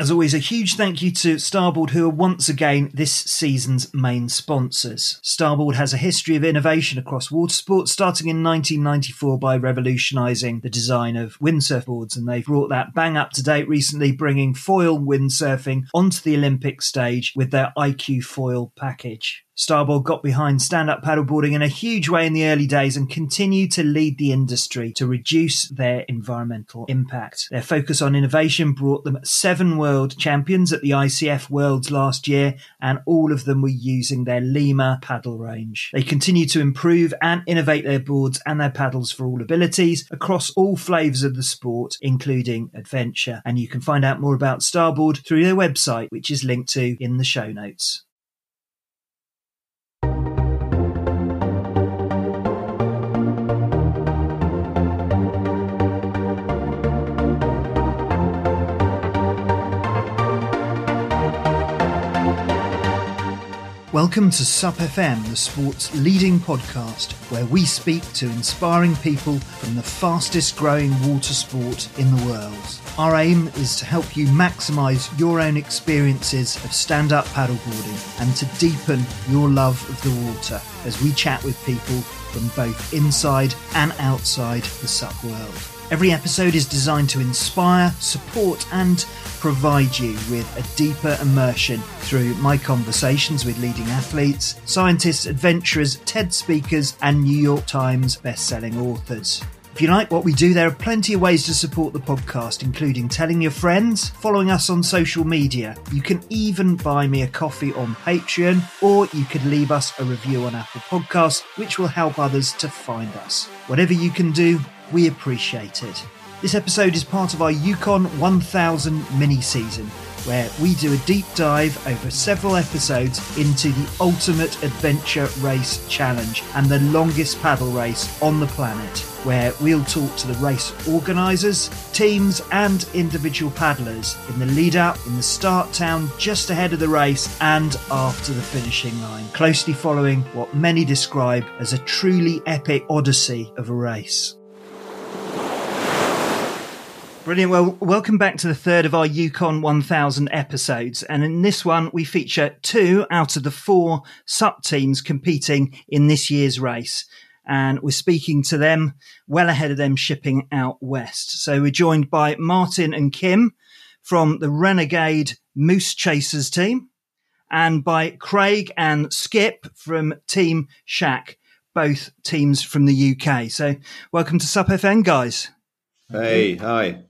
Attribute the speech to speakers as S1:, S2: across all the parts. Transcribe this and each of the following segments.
S1: As always, a huge thank you to Starboard, who are once again this season's main sponsors. Starboard has a history of innovation across water sports, starting in 1994 by revolutionising the design of windsurf boards, and they've brought that bang up to date recently, bringing foil windsurfing onto the Olympic stage with their iQFOiL package. Starboard got behind stand up paddleboarding in a huge way in the early days and continued to lead the industry to reduce their environmental impact. Their focus on innovation brought them seven world champions at the ICF Worlds last year, and all of them were using their Lima paddle range. They continue to improve and innovate their boards and their paddles for all abilities across all flavours of the sport, including adventure. And you can find out more about Starboard through their website, which is linked to in the show notes. Welcome to SUP FM, the sport's leading podcast, where we speak to inspiring people from the fastest growing water sport in the world. Our aim is to help you maximise your own experiences of stand up paddleboarding and to deepen your love of the water as we chat with people from both inside and outside the SUP world. Every episode is designed to inspire, support, and provide you with a deeper immersion through my conversations with leading athletes, scientists, adventurers, TED speakers, and New York Times bestselling authors. If you like what we do, there are plenty of ways to support the podcast, including telling your friends, following us on social media. You can even buy me a coffee on Patreon, or you could leave us a review on Apple Podcasts, which will help others to find us. Whatever you can do, we appreciate it. This episode is part of our Yukon 1000 mini season, where we do a deep dive over several episodes into the ultimate adventure race challenge and the longest paddle race on the planet, where we'll talk to the race organisers, teams, and individual paddlers in the lead up, in the start town, just ahead of the race, and after the finishing line, closely following what many describe as a truly epic odyssey of a race. Brilliant. Well, welcome back to the third of our Yukon 1000 episodes. And in this one, we feature two out of the four SUP teams competing in this year's race. And we're speaking to them well ahead of them shipping out west. So we're joined by Martin and Kim from the Renegade Moose Chasers team and by Craig and Skip from Team Shac, both teams from the UK. So welcome to SUP FM, guys.
S2: Hey, hi.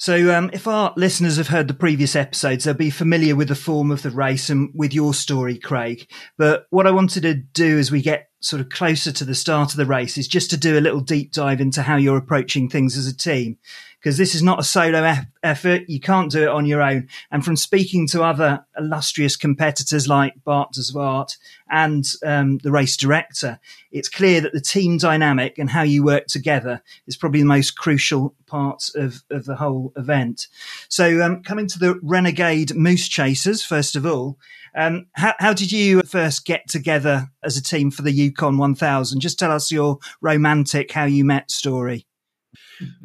S1: So, um, if our listeners have heard the previous episodes, they'll be familiar with the form of the race and with your story, Craig. But what I wanted to do as we get sort of closer to the start of the race is just to do a little deep dive into how you're approaching things as a team because this is not a solo effort. You can't do it on your own. And from speaking to other illustrious competitors like Bart Zwart and um, the race director, it's clear that the team dynamic and how you work together is probably the most crucial part of, of the whole event. So, um, coming to the Renegade Moose Chasers, first of all, um, how, how, did you first get together as a team for the Yukon 1000? Just tell us your romantic how you met story.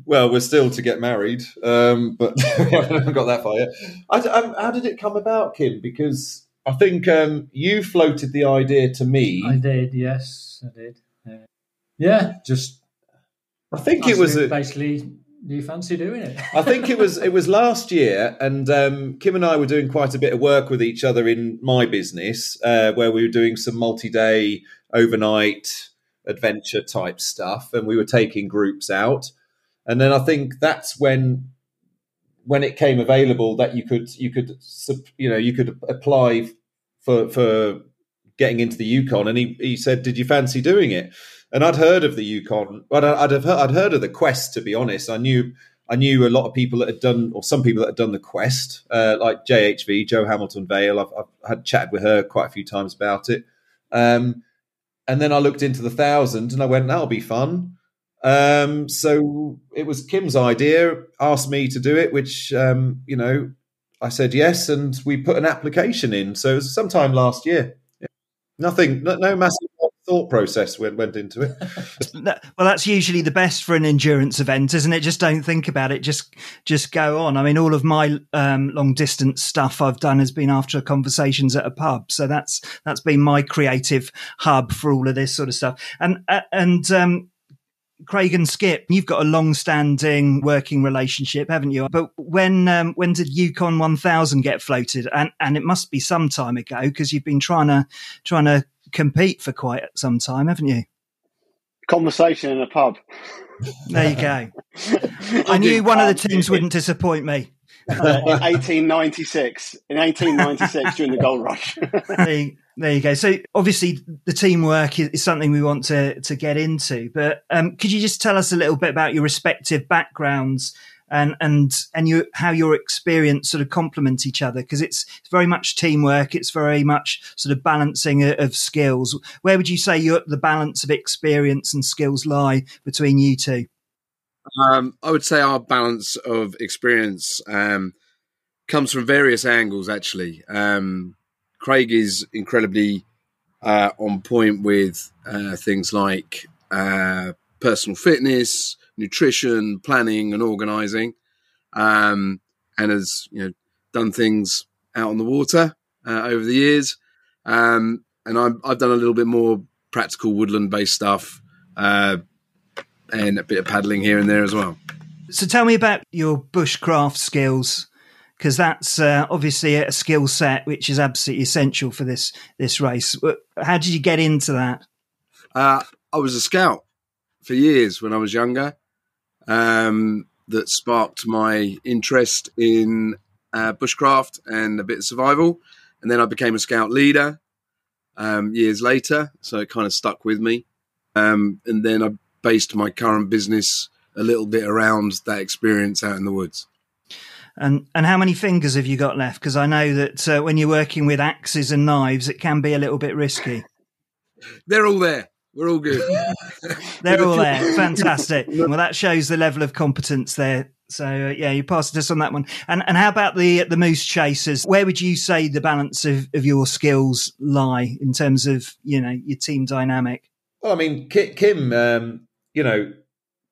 S2: Well, we're still to get married, um, but we haven't got that far yet. I, I, how did it come about, Kim? Because I think um, you floated the idea to me.
S3: I did, yes, I did. Uh, yeah, just.
S2: I think it was
S3: a, basically. Do you fancy doing it?
S2: I think it was it was last year, and um, Kim and I were doing quite a bit of work with each other in my business, uh, where we were doing some multi-day, overnight adventure type stuff, and we were taking groups out and then I think that's when when it came available that you could you could you know you could apply for for getting into the Yukon, and he he said, "Did you fancy doing it?" And I'd heard of the Yukon, but I'd have heard, I'd heard of the Quest. To be honest, I knew I knew a lot of people that had done, or some people that had done the Quest, uh, like JHV, Joe Hamilton Vale. I've, I've, had chatted with her quite a few times about it. Um, and then I looked into the thousand, and I went, "That'll be fun." Um, so it was Kim's idea, asked me to do it, which, um, you know, I said yes, and we put an application in. So it was sometime last year. Yeah. Nothing, no, no, massive thought process went went into it.
S1: well, that's usually the best for an endurance event, isn't it? Just don't think about it. Just just go on. I mean, all of my um, long distance stuff I've done has been after conversations at a pub, so that's that's been my creative hub for all of this sort of stuff. And uh, and um, Craig and Skip, you've got a long-standing working relationship, haven't you? But when um, when did Yukon 1000 get floated? And and it must be some time ago because you've been trying to trying to compete for quite some time, haven't you?
S4: Conversation in a pub.
S1: There you go. I knew one of the teams wouldn't disappoint me.
S4: Uh, in 1896, in 1896 during the gold rush.
S1: there, you, there, you, go. So obviously the teamwork is, is, something we want to to get into. But um, could you just tell us a little bit about your respective backgrounds and and and you how your experience sort of complement each other because it's, very much teamwork it's very much sort of balancing of, of skills. Where would you say your, the balance of experience and skills lie between you two?
S5: Um, i would say our balance of experience um, comes from various angles actually. Um, craig is incredibly uh, on point with uh, things like uh, personal fitness nutrition, planning, and organising, um, and has you know done things out on the water uh, over the years. Um, and i have done a little bit more practical woodland based stuff uh, and a bit of paddling here and there as well.
S1: So tell me about your bushcraft skills because that's uh, obviously a skill set which is absolutely essential for this this race. How did you get into that?
S5: Uh, I was a scout for years when I was younger, um, that sparked my interest in uh, bushcraft and a bit of survival. And then I became a scout leader um, years later, so it kind of stuck with me. Um, and then I based my current business a little bit around that experience out in the woods.
S1: And and how many fingers have you got left? Because I know that uh, when you're working with axes and knives, it can be a little bit risky.
S5: They're all there. We're all good.
S1: They're all there. Fantastic. Well, that shows the level of competence there. So uh, yeah, you passed us on that one. And and how about the the moose chasers? Where would you say the balance of, of your skills lie in terms of you know your team dynamic?
S2: Well, I mean, Kim, um, you know,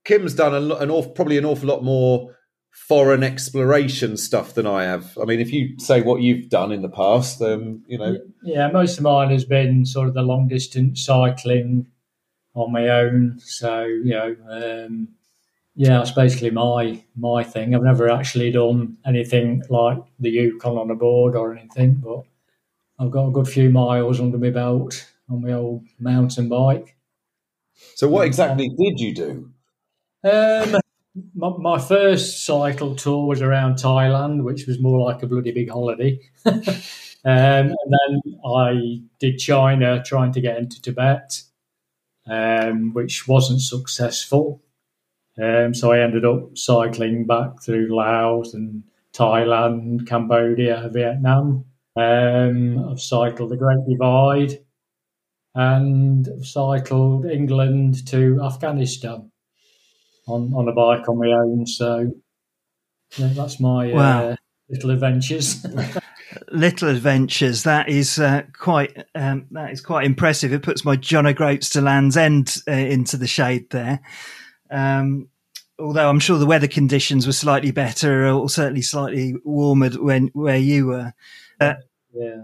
S2: Kim's done a, an awful, probably an awful lot more foreign exploration stuff than I have. I mean, if you say what you've done in the past, um, you know.
S3: Yeah, most of mine has been sort of the long distance cycling on my own. So, you know, um, yeah, that's basically my my thing. I've never actually done anything like the Yukon on a board or anything, but I've got a good few miles under my belt on my old mountain bike.
S2: So, what exactly did you do?
S3: Um, my, my, first cycle tour was around Thailand, which was more like a bloody big holiday. um, and then I did China, trying to get into Tibet, um, which wasn't successful. Um, so I ended up cycling back through Laos and Thailand, Cambodia, Vietnam. Um, I've cycled the Great Divide and I've cycled England to Afghanistan on, on a bike on my own. So yeah, that's my wow. uh, little adventures.
S1: little adventures. That is uh, quite um, that is quite impressive. It puts my John O'Groats to Land's End uh, into the shade there. Um, although I'm sure the weather conditions were slightly better, or certainly slightly warmer when where you were.
S3: Uh, yeah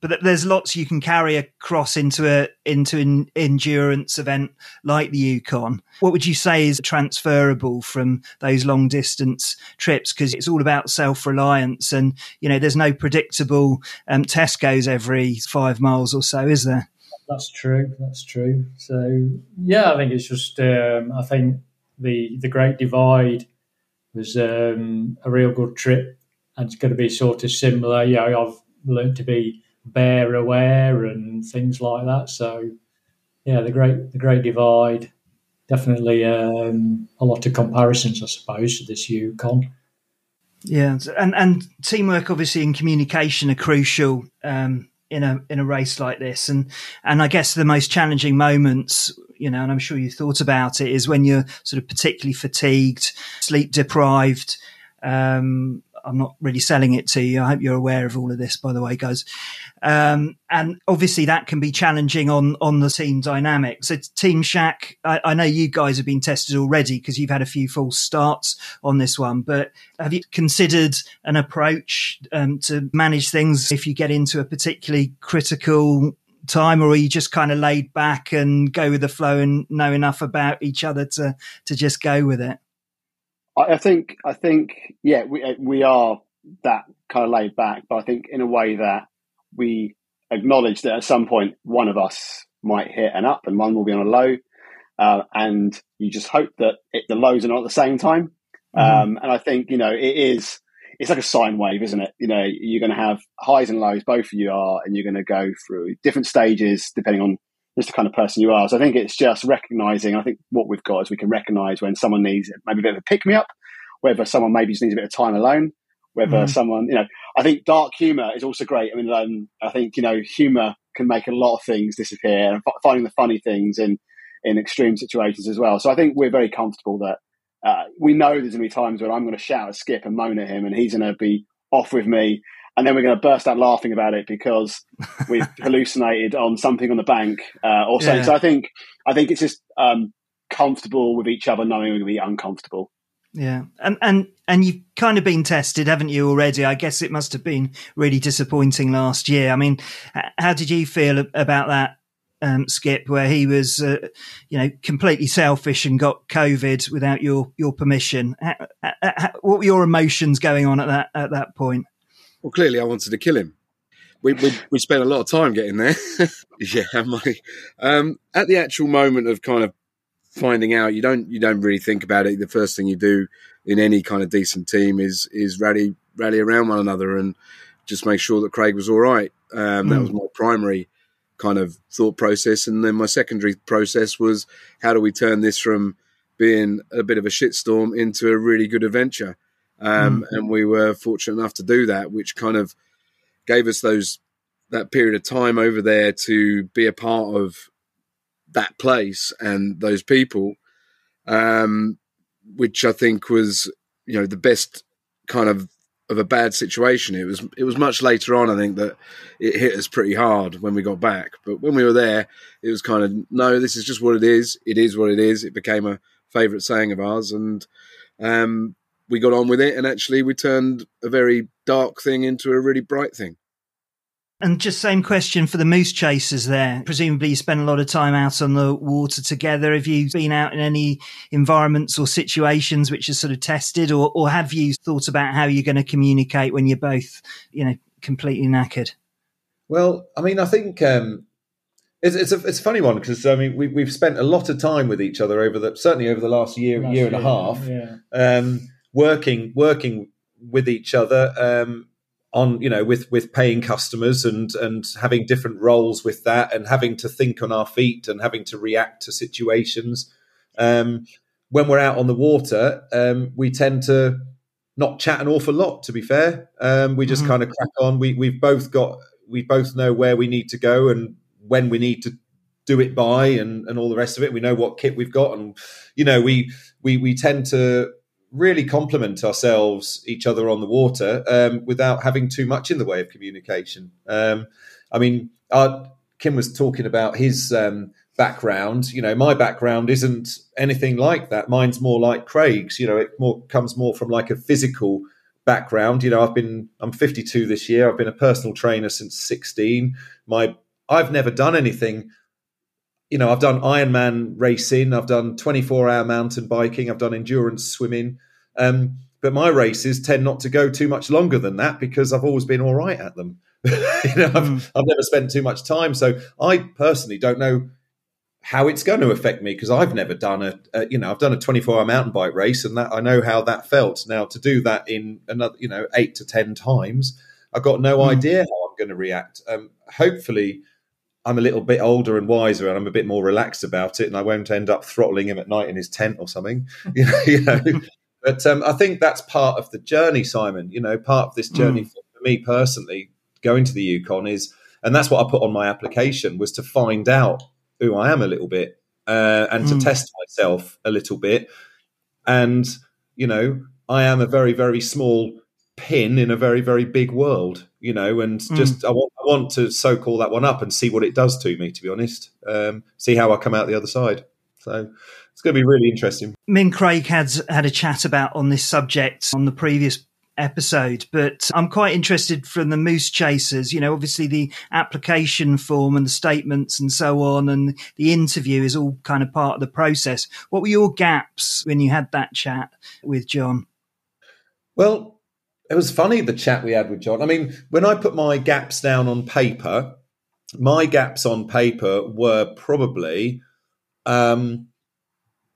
S1: but, there's lots you can carry across into a into an endurance event like the Yukon. What would you say is transferable from those long distance trips? Because it's all about self reliance, and you know there's no predictable um, Tesco's every five miles or so, is there?
S3: That's true. That's true. So yeah, I think it's just um, I think the the Great Divide was um, a real good trip, and it's going to be sort of similar. Yeah, I've learned to be bear aware and things like that. So yeah, the great the Great Divide definitely um, a lot of comparisons, I suppose, to this Yukon.
S1: Yeah, and and teamwork obviously and communication are crucial um, in a in a race like this, and and I guess the most challenging moments, you know, and I'm sure you thought about it, is when you're sort of particularly fatigued, sleep deprived. Um, I'm not really selling it to you. I hope you're aware of all of this, by the way, guys. Um, and obviously that can be challenging on, on the team dynamic. So Team Shac, I, I know you guys have been tested already because you've had a few false starts on this one, but have you considered an approach um, to manage things if you get into a particularly critical time, or are you just kind of laid back and go with the flow and know enough about each other to to just go with it?
S4: I think I think yeah, we uh, we are that kind of laid back, but I think in a way that we acknowledge that at some point one of us might hit an up and one will be on a low, uh, and you just hope that it, the lows are not at the same time. Mm-hmm. Um, and I think you know it is it's like a sine wave, isn't it? You know, you're going to have highs and lows, both of you are, and you're going to go through different stages depending on just the kind of person you are. So I think it's just recognizing. I think what we've got is we can recognize when someone needs maybe a bit of a pick me up, whether someone maybe just needs a bit of time alone, whether mm. someone, you know, I think dark humor is also great. I mean, um, I think, you know, humor can make a lot of things disappear and finding the funny things in, in extreme situations as well. So I think we're very comfortable that uh, we know there's going to be times when I'm going to shout at Skip and moan at him, and he's going to be off with me, and then we're going to burst out laughing about it because we've hallucinated on something on the bank uh, or something. Yeah. So I think I think it's just um, comfortable with each other, knowing we're going to be uncomfortable.
S1: Yeah, and and and you've kind of been tested, haven't you already? I guess it must have been really disappointing last year. I mean, how did you feel about that um, Skip, where he was, uh, you know, completely selfish and got COVID without your your permission. How, how, what were your emotions going on at that at that point?
S5: Well, clearly, I wanted to kill him. We we, we spent a lot of time getting there. yeah, my, um, at the actual moment of kind of finding out, you don't you don't really think about it. The first thing you do in any kind of decent team is is rally rally around one another and just make sure that Craig was all right. Um, mm. That hmm. was my primary kind of thought process. And then my secondary process was how do we turn this from being a bit of a shitstorm into a really good adventure? Um, mm. And we were fortunate enough to do that, which kind of gave us those that period of time over there to be a part of that place and those people, um, which I think was you know the best kind of of a bad situation. It was it was much later on, I think, that it hit us pretty hard when we got back. But when we were there, it was kind of no, this is just what it is. It is what it is. It became a favourite saying of ours, and um, we got on with it. And actually, we turned a very dark thing into a really bright thing.
S1: And just same question for the moose chasers there. Presumably you spend a lot of time out on the water together. Have you been out in any environments or situations which are sort of tested or, or have you thought about how you're going to communicate when you're both, you know, completely knackered?
S2: Well, I mean, I think, um, it's, it's, a it's a funny one because I mean we we've spent a lot of time with each other over the certainly over the last year last year and a half yeah. um, working working with each other um, on you know with with paying customers and and having different roles with that and having to think on our feet and having to react to situations. Um, when we're out on the water um, we tend to not chat an awful lot to be fair. Um, we just mm-hmm. kind of crack on. We we've both got we both know where we need to go and when we need to do it by and and all the rest of it. We know what kit we've got and you know we we we tend to really complement ourselves each other on the water um, without having too much in the way of communication. Um, I mean, our, Kim was talking about his um, background. You know, my background isn't anything like that. Mine's more like Craig's. You know, it more comes more from like a physical background. You know, I've been I'm 52 this year. I've been a personal trainer since 16. My I've never done anything you know, I've done Ironman racing, I've done 24 hour mountain biking, I've done endurance swimming. Um, but my races tend not to go too much longer than that because I've always been all right at them. you know, I've, mm. I've never spent too much time. So I personally don't know how it's going to affect me because I've never done a, a, you know, I've done a 24 hour mountain bike race and that I know how that felt. Now to do that in another, you know, eight to 10 times, I've got no mm. idea how I'm going to react. Um, hopefully, I'm a little bit older and wiser, and I'm a bit more relaxed about it, and I won't end up throttling him at night in his tent or something. You know, you know? but um, I think that's part of the journey, Simon. You know, part of this journey mm. for me personally, going to the Yukon is, and that's what I put on my application was to find out who I am a little bit uh, and mm. to test myself a little bit. And you know, I am a very very small pin in a very very big world you know and mm. just I want, I want to soak all that one up and see what it does to me to be honest um, see how i come out the other side so it's going to be really interesting
S1: me and craig had had a chat about on this subject on the previous episode, but I'm quite interested from the moose chasers. You know, obviously the application form and the statements and so on, and the interview is all kind of part of the process. What were your gaps when you had that chat with John?
S2: Well, it was funny the chat we had with John. I mean, when I put my gaps down on paper, my gaps on paper were probably um,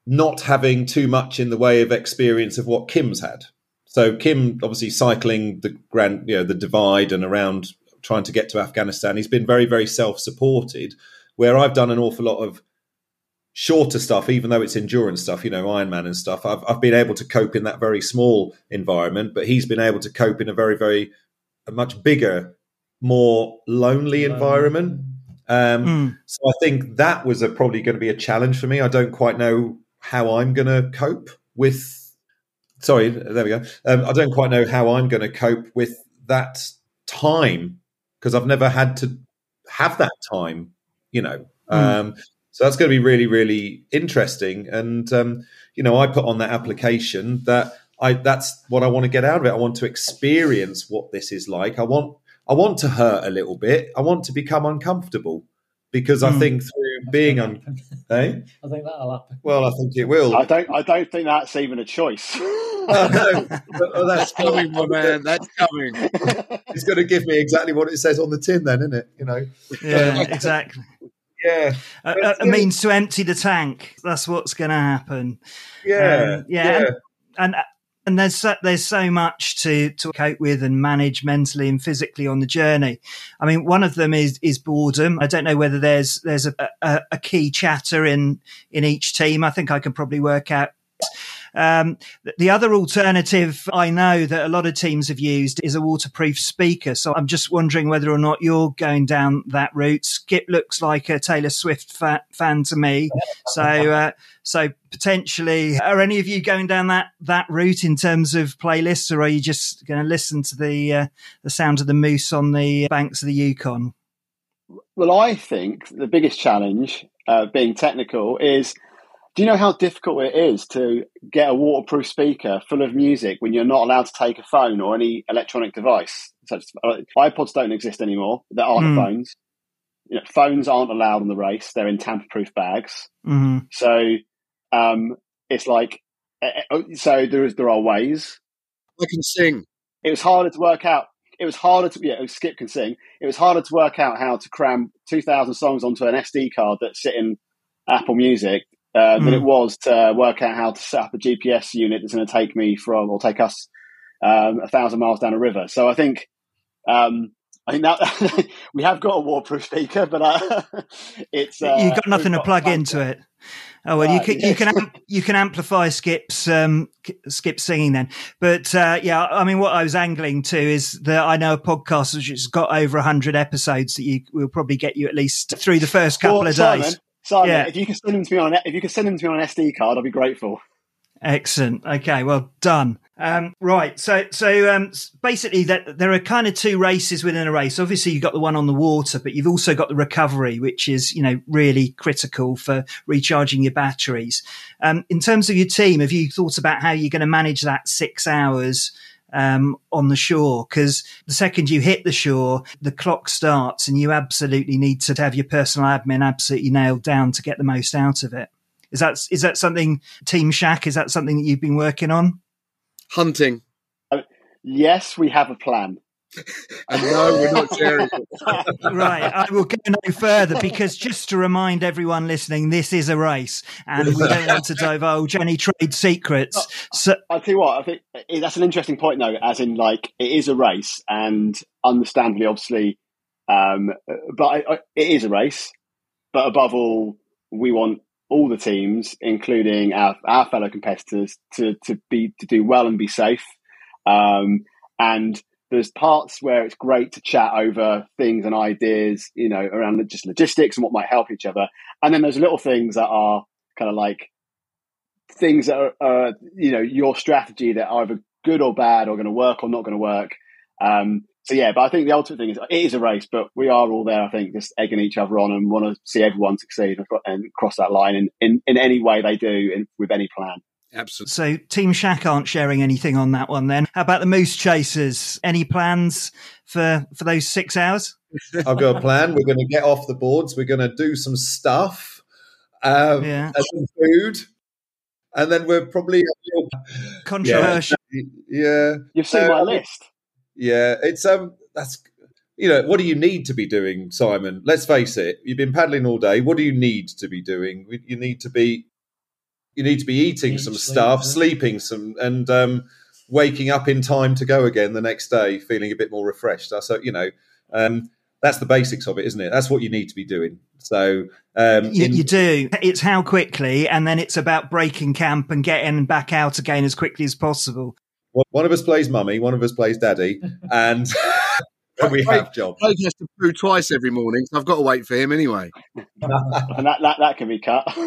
S2: not having too much in the way of experience of what Kim's had. So Kim, obviously cycling the grand, you know, the divide and around trying to get to Afghanistan, he's been very, very self-supported. Where I've done an awful lot of shorter stuff, even though it's endurance stuff, you know, Ironman and stuff. I've I've been able to cope in that very small environment, but he's been able to cope in a very, very a much bigger, more lonely environment. Um, mm. So I think that was a, probably going to be a challenge for me. I don't quite know how I'm going to cope with sorry, there we go. Um, I don't quite know how I'm going to cope with that time because I've never had to have that time, you know. Mm. Um, so that's going to be really, really interesting. And um, you know, I put on that application that I that's what I want to get out of it. I want to experience what this is like. I want I want to hurt a little bit. I want to become uncomfortable because I mm. think through being un,
S3: eh? I think that'll happen.
S2: Well, I think it will.
S4: I don't. I don't think that's even a choice.
S5: oh, no. oh, that's coming, my man. That's coming.
S2: It's going to give me exactly what it says on the tin, then, isn't it? You know.
S1: Yeah, exactly.
S2: Yeah,
S1: a, a, means to empty the tank. That's what's going to happen.
S2: Yeah,
S1: um, yeah, yeah. And, and and there's so, there's so much to to cope with and manage mentally and physically on the journey. I mean, one of them is is boredom. I don't know whether there's there's a, a, a key chatter in in each team. I think I can probably work out um, the other alternative I know that a lot of teams have used is a waterproof speaker. So I'm just wondering whether or not you're going down that route. Skip looks like a Taylor Swift fa- fan to me. So, uh, so potentially, are any of you going down that, that route in terms of playlists or are you just going to listen to the, uh, the sound of the moose on the banks of the Yukon?
S4: Well, I think the biggest challenge, uh, being technical, is do you know how difficult it is to get a waterproof speaker full of music when you're not allowed to take a phone or any electronic device? Such uh, iPods don't exist anymore. There aren't mm. phones. You know, phones aren't allowed on the race. They're in tamper-proof bags.
S1: Mm-hmm.
S4: So um, it's like uh, so there is there are ways.
S5: I can sing.
S4: It was harder to work out. It was harder to yeah. Skip can sing. It was harder to work out how to cram two thousand songs onto an SD card that's sitting Apple Music uh, mm. than it hmm. was to work out how to set up a GPS unit that's going to take me from or take us um, a thousand miles down a river. So I think um, I think that we have got a waterproof speaker, but uh, it's
S1: uh, you've got nothing to plug into it. Oh well, you can you can you can amplify Skip's um, Skip singing then, but uh, yeah, I mean, what I was angling to is that I know a podcast which has got over hundred episodes that you will probably get you at least through the first couple well, of days.
S4: Simon, yeah. if you can send them to me on if you can send them to me on an SD card, I'll be grateful.
S1: Excellent. Okay, well done. Um, right. So, so um, basically, that there are kind of two races within a race. Obviously, you've got the one on the water, but you've also got the recovery, which is you know really critical for recharging your batteries. Um, in terms of your team, have you thought about how you're going to manage that six hours? Um, on the shore because the second you hit the shore, the clock starts and you absolutely need to have your personal admin absolutely nailed down to get the most out of it. Is that is that something Team Shac? Is that something that you've been working on?
S5: Hunting.
S4: Uh, yes, we have a plan.
S5: And no, we're not sharing
S1: right. I will go no further because just to remind everyone listening, this is a race and we don't want to divulge any trade secrets. So
S4: I'll tell you what, I think that's an interesting point though, as in like it is a race and understandably, obviously, um, but I, I, it is a race, but above all, we want all the teams, including our, our fellow competitors, to, to be, to do well and be safe. Um, and there's parts where it's great to chat over things and ideas, you know, around just logistics and what might help each other. And then there's little things that are kind of like things that are, you know, your strategy that are either good or bad or going to work or not going to work. Um, so yeah, but I think the ultimate thing is it is a race, but we are all there. I think just egging each other on and want to see everyone succeed and cross that line in, in, in any way they do in, with any plan.
S5: Absolutely.
S1: So Team Shac aren't sharing anything on that one then. How about the Moose Chasers? Any plans for for those six hours?
S2: I've got a plan. We're going to get off the boards. We're going to do some stuff, um,
S1: Yeah.
S2: and some food, and then we're probably
S1: Controversial.
S2: yeah,
S4: You've seen
S2: Uh,
S4: my list.
S2: yeah. It's um, that's you know, what do you need to be doing, Simon? Let's face it. You've been paddling all day. What do you need to be doing? You need to be, you need to be eating some
S3: sleep,
S2: stuff,
S3: yeah.
S2: sleeping some, and um, waking up in time to go again the next day, feeling a bit more refreshed. So you know, um, that's the basics of it, isn't it? That's what you need to be doing. So um,
S1: You,
S2: in-
S1: you do. It's how quickly, and then it's about breaking camp and getting back out again as quickly as possible.
S2: One of us plays mummy, one of us plays daddy, and and we have jobs.
S5: Craig has to poo twice every morning, so I've got to wait for him anyway.
S4: and that, that, that can be cut.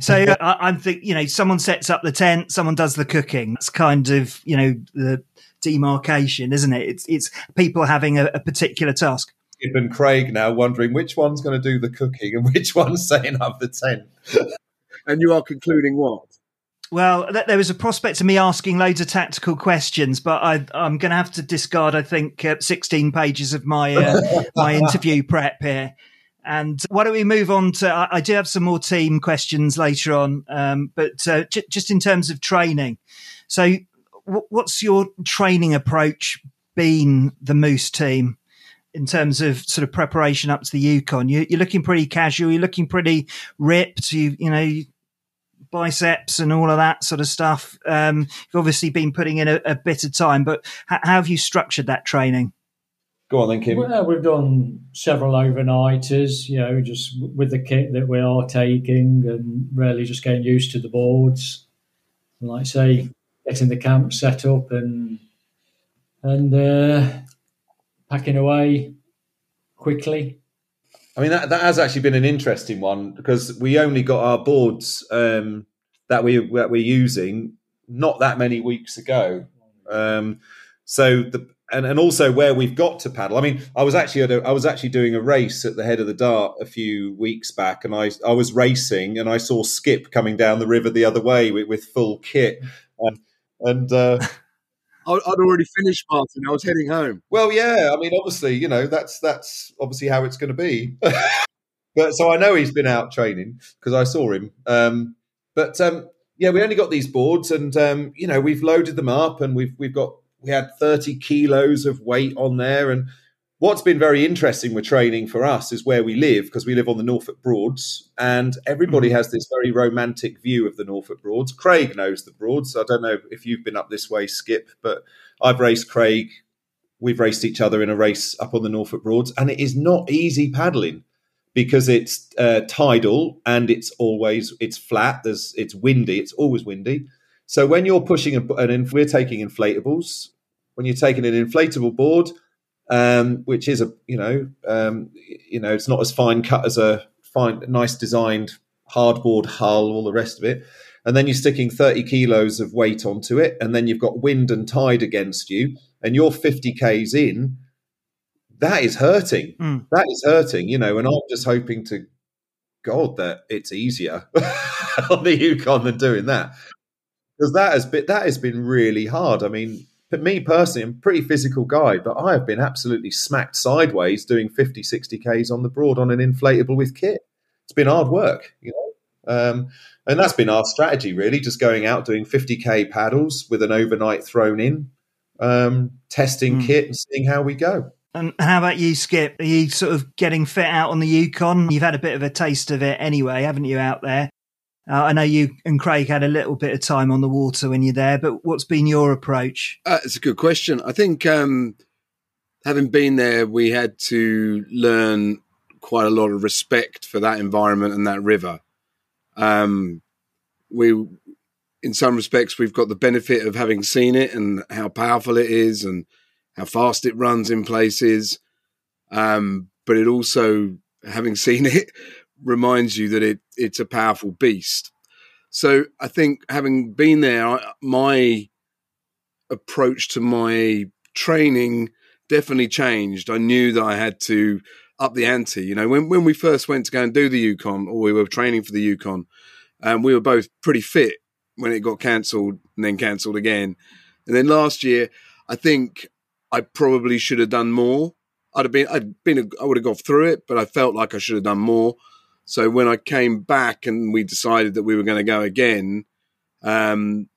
S1: So uh, I, I'm think you know someone sets up the tent, someone does the cooking. That's kind of you know the demarcation, isn't it? It's it's people having a, a particular task.
S2: Skip and Craig now wondering which one's going to do the cooking and which one's setting up the tent.
S5: And you are concluding what?
S1: Well, th- there was a prospect of me asking loads of tactical questions, but I, I'm going to have to discard, I think, uh, 16 pages of my uh, my interview prep here. And why don't we move on to? I, I do have some more team questions later on, um, but uh, j- just in terms of training. So, w- what's your training approach been, the Moose team, in terms of sort of preparation up to the Yukon? You, you're looking pretty casual. You're looking pretty ripped. You, you know, biceps and all of that sort of stuff. Um, you've obviously been putting in a, a bit of time, but h- how have you structured that training?
S2: Go on then, Kim.
S3: Well, we've done several overnighters, you know, just with the kit that we are taking and really just getting used to the boards. And like I say, getting the camp set up and and uh, packing away quickly.
S2: I mean, that, that has actually been an interesting one because we only got our boards um, that we that we're using not that many weeks ago. Um, so the and, and also where we've got to paddle. I mean, I was actually at a, I was actually doing a race at the head of the dart a few weeks back, and I I was racing and I saw Skip coming down the river the other way with, with full kit, um, and uh,
S5: I'd already finished Martin. I was heading home.
S2: Well, yeah. I mean, obviously, you know, that's that's obviously how it's going to be. but so I know he's been out training because I saw him. Um, but um, yeah, we only got these boards, and um, you know, we've loaded them up, and we've we've got we had thirty kilos of weight on there, and what's been very interesting with training for us is where we live because we live on the Norfolk Broads, and everybody has this very romantic view of the Norfolk Broads. Craig knows the Broads. I don't know if you've been up this way, Skip, but I've raced Craig. We've raced each other in a race up on the Norfolk Broads, and it is not easy paddling because it's uh, tidal and it's always it's flat. There's it's windy. It's always windy. So when you're pushing a, an, inf- we're taking inflatables. When you're taking an inflatable board, um, which is a you know um, you know it's not as fine cut as a fine nice designed hardboard hull, all the rest of it, and then you're sticking 30 kilos of weight onto it, and then you've got wind and tide against you, and you're 50 k's in. That is hurting.
S1: Mm.
S2: That is hurting, you know. And I'm just hoping to God that it's easier on the Yukon than doing that because that has been that has been really hard. I mean, for me personally, I'm a pretty physical guy, but I have been absolutely smacked sideways doing 50, 60 Ks on the broad on an inflatable with kit. It's been hard work, you know. Um, and that's been our strategy, really, just going out doing 50k paddles with an overnight thrown in, um, testing
S1: Mm.
S2: kit and seeing how we go.
S1: And how about you, Skip? Are you sort of getting fit out on the Yukon? You've had a bit of a taste of it anyway, haven't you, out there? Uh, I know you and Craig had a little bit of time on the water when you're there, but what's been your approach?
S5: Uh, it's a good question. I think um, having been there, we had to learn quite a lot of respect for that environment and that river. Um, we, in some respects, we've got the benefit of having seen it and how powerful it is and how fast it runs in places. Um, but it also, having seen it, reminds you that it it's a powerful beast. So I think having been there, my approach to my training definitely changed. I knew that I had to up the ante. You know, when when we first went to go and do the Yukon, or we were training for the Yukon, um, we were both pretty fit when it got cancelled and then cancelled again. And then last year, I think I probably should have done more. I'd have been, I'd been, a, I would have got through it, but I felt like I should have done more. So when I came back and we decided that we were going to go again, um,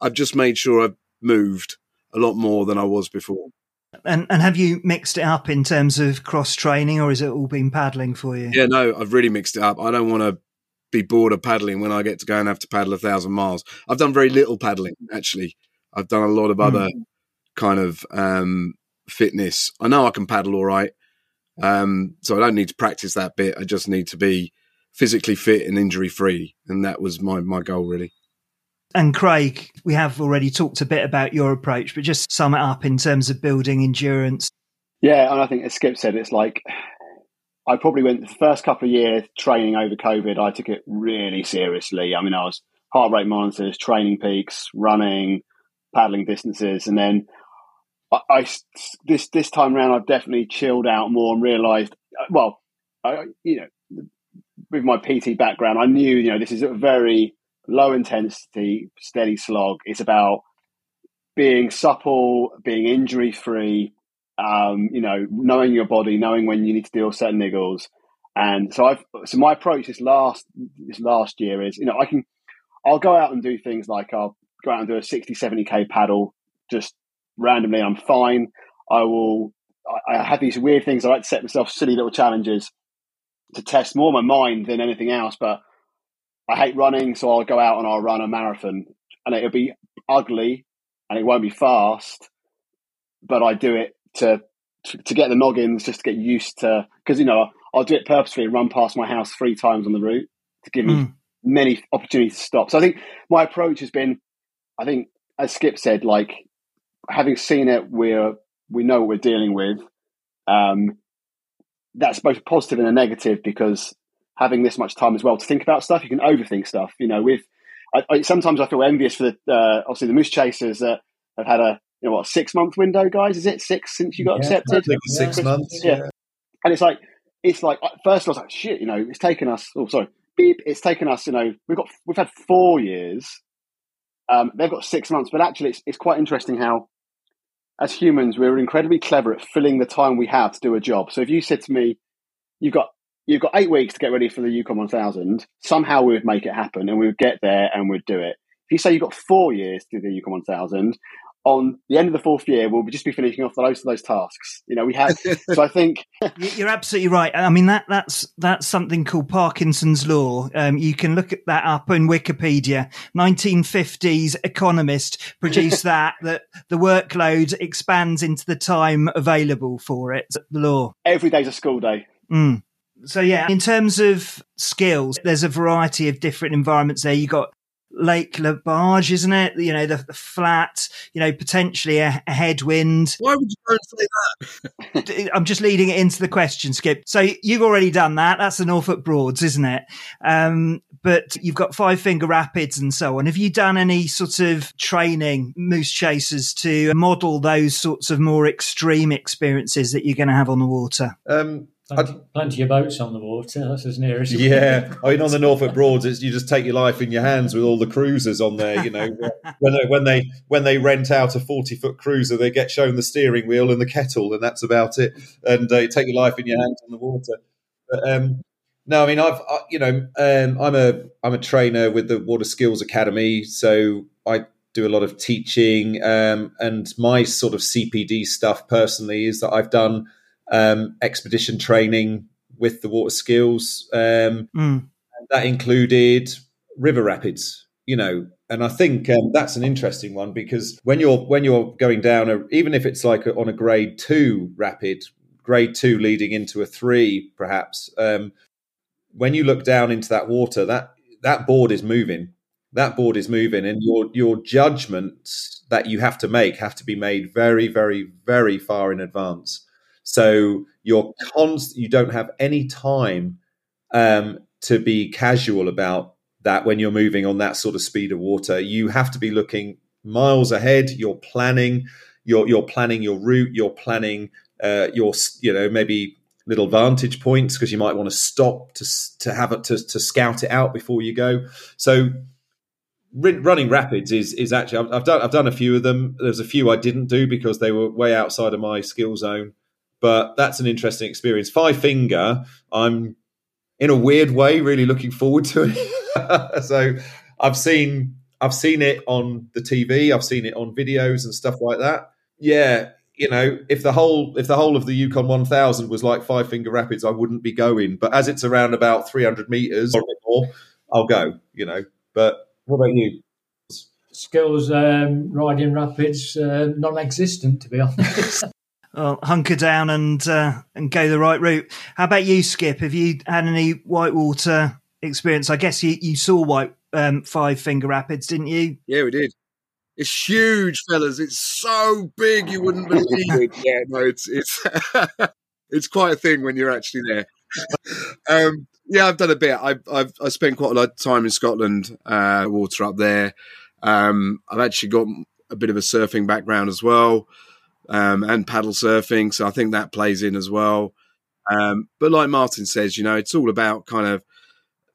S5: I've just made sure I've moved a lot more than I was before.
S1: And and have you mixed it up in terms of cross training, or is it all been paddling for you?
S5: Yeah, no, I've really mixed it up. I don't want to be bored of paddling when I get to go and have to paddle a thousand miles. I've done very little paddling actually. I've done a lot of other mm. kind of um, fitness. I know I can paddle all right, um, so I don't need to practice that bit. I just need to be physically fit and injury free, and that was my my goal really.
S1: And Craig, we have already talked a bit about your approach, but just sum it up in terms of building endurance.
S4: Yeah, and I think as Skip said, it's like I probably went the first couple of years training over COVID. I took it really seriously. I mean, I was heart rate monitors, training peaks, running, paddling distances, and then I, I this this time around I've definitely chilled out more and realised. Uh, well, I, you know, with my PT background, I knew you know this is a very low intensity, steady slog. It's about being supple, being injury free, um, you know, knowing your body, knowing when you need to deal certain niggles. And so I've so my approach this last this last year is, you know, I can I'll go out and do things like I'll go out and do a 60, 70k paddle just randomly. I'm fine. I will I, I have these weird things. I like to set myself silly little challenges to test more my mind than anything else. But I hate running, so I'll go out and I'll run a marathon, and it'll be ugly and it won't be fast, but I do it to to, to get the noggins, just to get used to. Because you know, I'll do it purposefully and run past my house three times on the route to give me mm. many opportunities to stop. So I think my approach has been, I think, as Skip said, like having seen it, we're we know what we're dealing with. Um, that's both positive and a negative because having this much time as well to think about stuff, you can overthink stuff. You know, with I, I, sometimes I feel envious for the uh, obviously the moose chasers that have had a you know what six month window, guys. Is it six since you got yeah, accepted?
S2: six months.
S4: Yeah. yeah. and it's like it's like first I was like shit. You know, it's taken us. Oh, sorry, beep. It's taken us. You know, we've got we've had four years. Um, they've got six months, but actually, it's it's quite interesting how. As humans, we're incredibly clever at filling the time we have to do a job. So if you said to me, "You've got you've got eight weeks to get ready for the Yukon 1000. Somehow we would make it happen and we would get there and we'd do it. If you say you've got four years to do the Yukon 1000, on the end of the fourth year, we'll just be finishing off the most of those tasks. You know, we have. so I think
S1: you're absolutely right. I mean that that's that's something called Parkinson's law. Um, you can look at that up in Wikipedia. 1950s economist produced that that the workload expands into the time available for it. The law.
S4: Every day's a school day.
S1: Mm. So yeah, in terms of skills, there's a variety of different environments there. You got Lake Laberge, isn't it? You know, the, the flat, you know, potentially a, a, headwind.
S5: Why would you go and
S1: say that? I'm just leading it into the question, Skip. So you've already done that. That's the Norfolk Broads, isn't it? Um, but you've got Five Finger Rapids and so on. Have you done any sort of training, moose chasers, to model those sorts of more extreme experiences that you're going to have on the water?
S3: Um, Plenty, plenty, of boats on the water. That's as near as
S2: yeah. I mean, on the Norfolk Broads, it's, you just take your life in your hands with all the cruisers on there. You know, when they when they when they rent out a forty foot cruiser, they get shown the steering wheel and the kettle, and that's about it. And uh, you take your life in your hands on the water. But, um, no, I mean, I've I, you know, um, I'm a I'm a trainer with the Water Skills Academy, so I do a lot of teaching, um, and my sort of CPD stuff personally is that I've done um, expedition training with the water skills. Um, mm. That included river rapids, you know, and I think um, that's an interesting one because when you're when you're going down, a, even if it's like a, on a grade two rapid, grade two leading into a three, perhaps, um, when you look down into that water, that that board is moving. That board is moving, and your your judgments that you have to make have to be made very, very, very far in advance. So you're const- you don't have any time um, to be casual about that when you're moving on that sort of speed of water. You have to be looking miles ahead. You're planning. You're you're planning your route. You're planning uh, your you know maybe little vantage points because you might want to stop to to have it to, to scout it out before you go. So running rapids is is actually I've, I've, done I've done a few of them. There's a few I didn't do because they were way outside of my skill zone, but that's an interesting experience. Five finger, I'm in a weird way really looking forward to it. so I've seen I've seen it on the TV, I've seen it on videos and stuff like that. Yeah, you know, if the whole if the whole of the Yukon 1000 was like Five Finger Rapids, I wouldn't be going. But as it's around about 300 meters or more, I'll go. You know, but what about you?
S3: Skills um, riding rapids uh, non-existent, to be honest.
S1: well, hunker down and uh, and go the right route. How about you, Skip? Have you had any whitewater experience? I guess you, you saw white um, five finger rapids, didn't you?
S5: Yeah, we did. It's huge, fellas. It's so big you wouldn't believe it. Yeah, no, it's it's it's quite a thing when you're actually there. Um, yeah, I've done a bit. I've, I've I spent quite a lot of time in Scotland, uh, water up there. Um, I've actually got a bit of a surfing background as well, um, and paddle surfing, so I think that plays in as well. Um, but like Martin says, you know, it's all about kind of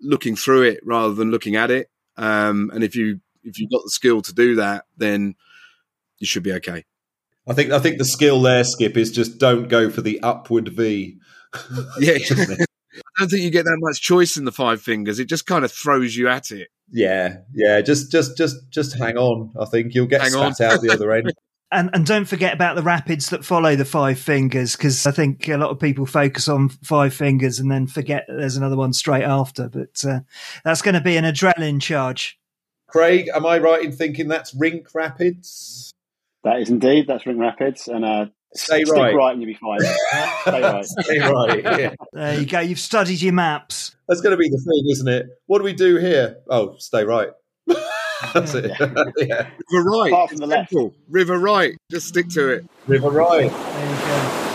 S5: looking through it rather than looking at it. Um, and if you if you've got the skill to do that, then you should be okay.
S2: I think I think the skill there, Skip, is just don't go for the upward V.
S5: yeah, I don't think you get that much choice in the five fingers. It just kind of throws you at it.
S2: Yeah, yeah. Just, just, just, just hang on. I think you'll get hang spat on. out the other end.
S1: And, and don't forget about the rapids that follow the five fingers because I think a lot of people focus on five fingers and then forget that there's another one straight after. But uh, that's going to be an adrenaline charge.
S2: Craig, am I right in thinking that's Rink Rapids?
S4: That is indeed. That's Rink Rapids, and uh, Stay Stick right. right and you'll be fine. Stay right. Stay
S2: right. Yeah.
S1: There you go. You've studied your maps.
S2: That's going to be the thing, isn't it? What do we do here? Oh, stay right. That's it.
S5: yeah. River right. Apart from the left. River right. Just stick to it.
S2: River right. There you go.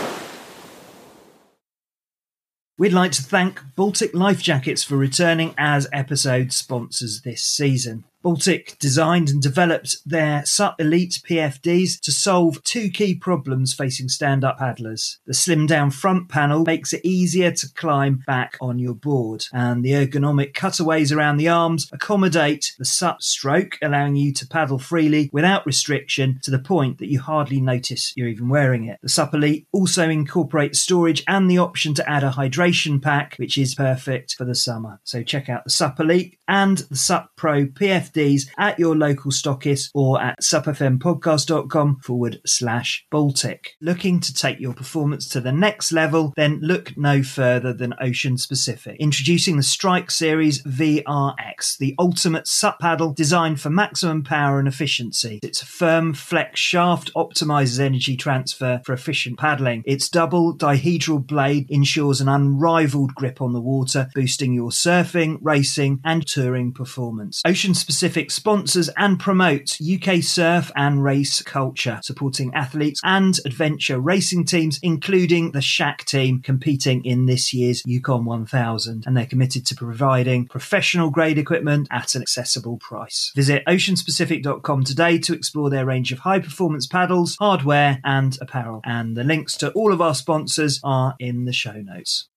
S1: We'd like to thank Baltic Life Jackets for returning as episode sponsors this season. Baltic designed and developed their SUP Elite PFDs to solve two key problems facing stand up paddlers. The slim down front panel makes it easier to climb back on your board, and the ergonomic cutaways around the arms accommodate the SUP stroke, allowing you to paddle freely without restriction to the point that you hardly notice you're even wearing it. The SUP Elite also incorporates storage and the option to add a hydration pack, which is perfect for the summer. So check out the SUP Elite and the SUP Pro PFD CFDs at your local stockist or at supfmpodcast.com forward slash Baltic. Looking to take your performance to the next level? Then look no further than Ocean Specific. Introducing the Strike Series VRX, the ultimate sup paddle designed for maximum power and efficiency. Its firm flex shaft optimizes energy transfer for efficient paddling. Its double dihedral blade ensures an unrivaled grip on the water, boosting your surfing, racing, and touring performance. Ocean Specific Pacific sponsors and promotes UK surf and race culture, supporting athletes and adventure racing teams, including the Shac team competing in this year's Yukon 1000. And they're committed to providing professional grade equipment at an accessible price. Visit oceanspecific.com today to explore their range of high performance paddles, hardware, and apparel. And the links to all of our sponsors are in the show notes.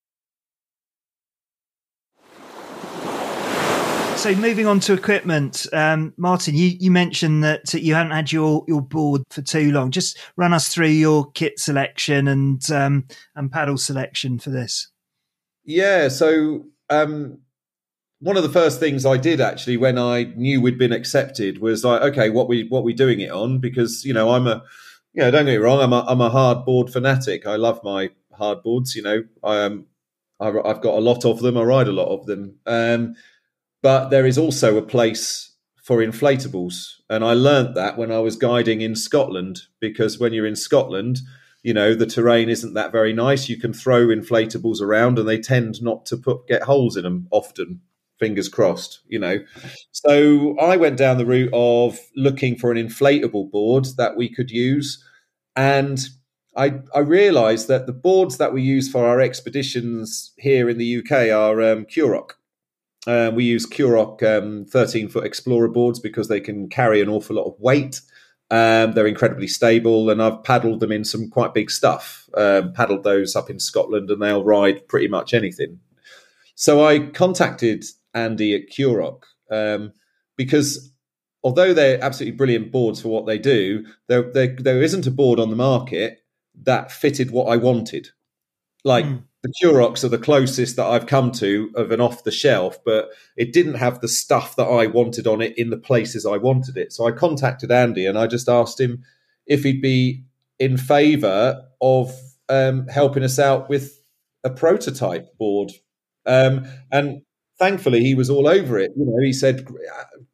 S1: So moving on to equipment, um, Martin, you, you mentioned that you hadn't had your, your board for too long. Just run us through your kit selection and um, and paddle selection for this.
S2: Yeah, so um, one of the first things I did actually when I knew we'd been accepted was like, okay, what we what we doing it on? Because you know I'm a, you know, don't get me wrong, I'm a I'm a hard board fanatic. I love my hard boards. You know, I am. I've got a lot of them. I ride a lot of them. Um, but there is also a place for inflatables. And I learnt that when I was guiding in Scotland, because when you're in Scotland, you know, the terrain isn't that very nice. You can throw inflatables around and they tend not to put get holes in them often. Fingers crossed, you know. So I went down the route of looking for an inflatable board that we could use. And I, I realized that the boards that we use for our expeditions here in the UK are um. Uh, we use Kurok um, 13 foot Explorer boards because they can carry an awful lot of weight. Um, they're incredibly stable, and I've paddled them in some quite big stuff. Um, paddled those up in Scotland, and they'll ride pretty much anything. So I contacted Andy at Kurok um, because although they're absolutely brilliant boards for what they do, there, there, there isn't a board on the market that fitted what I wanted. Like mm. The Kuroks are the closest that I've come to of an off the shelf, but it didn't have the stuff that I wanted on it in the places I wanted it. So I contacted Andy and I just asked him if he'd be in favour of um, helping us out with a prototype board. Um, and thankfully, he was all over it. You know, he said,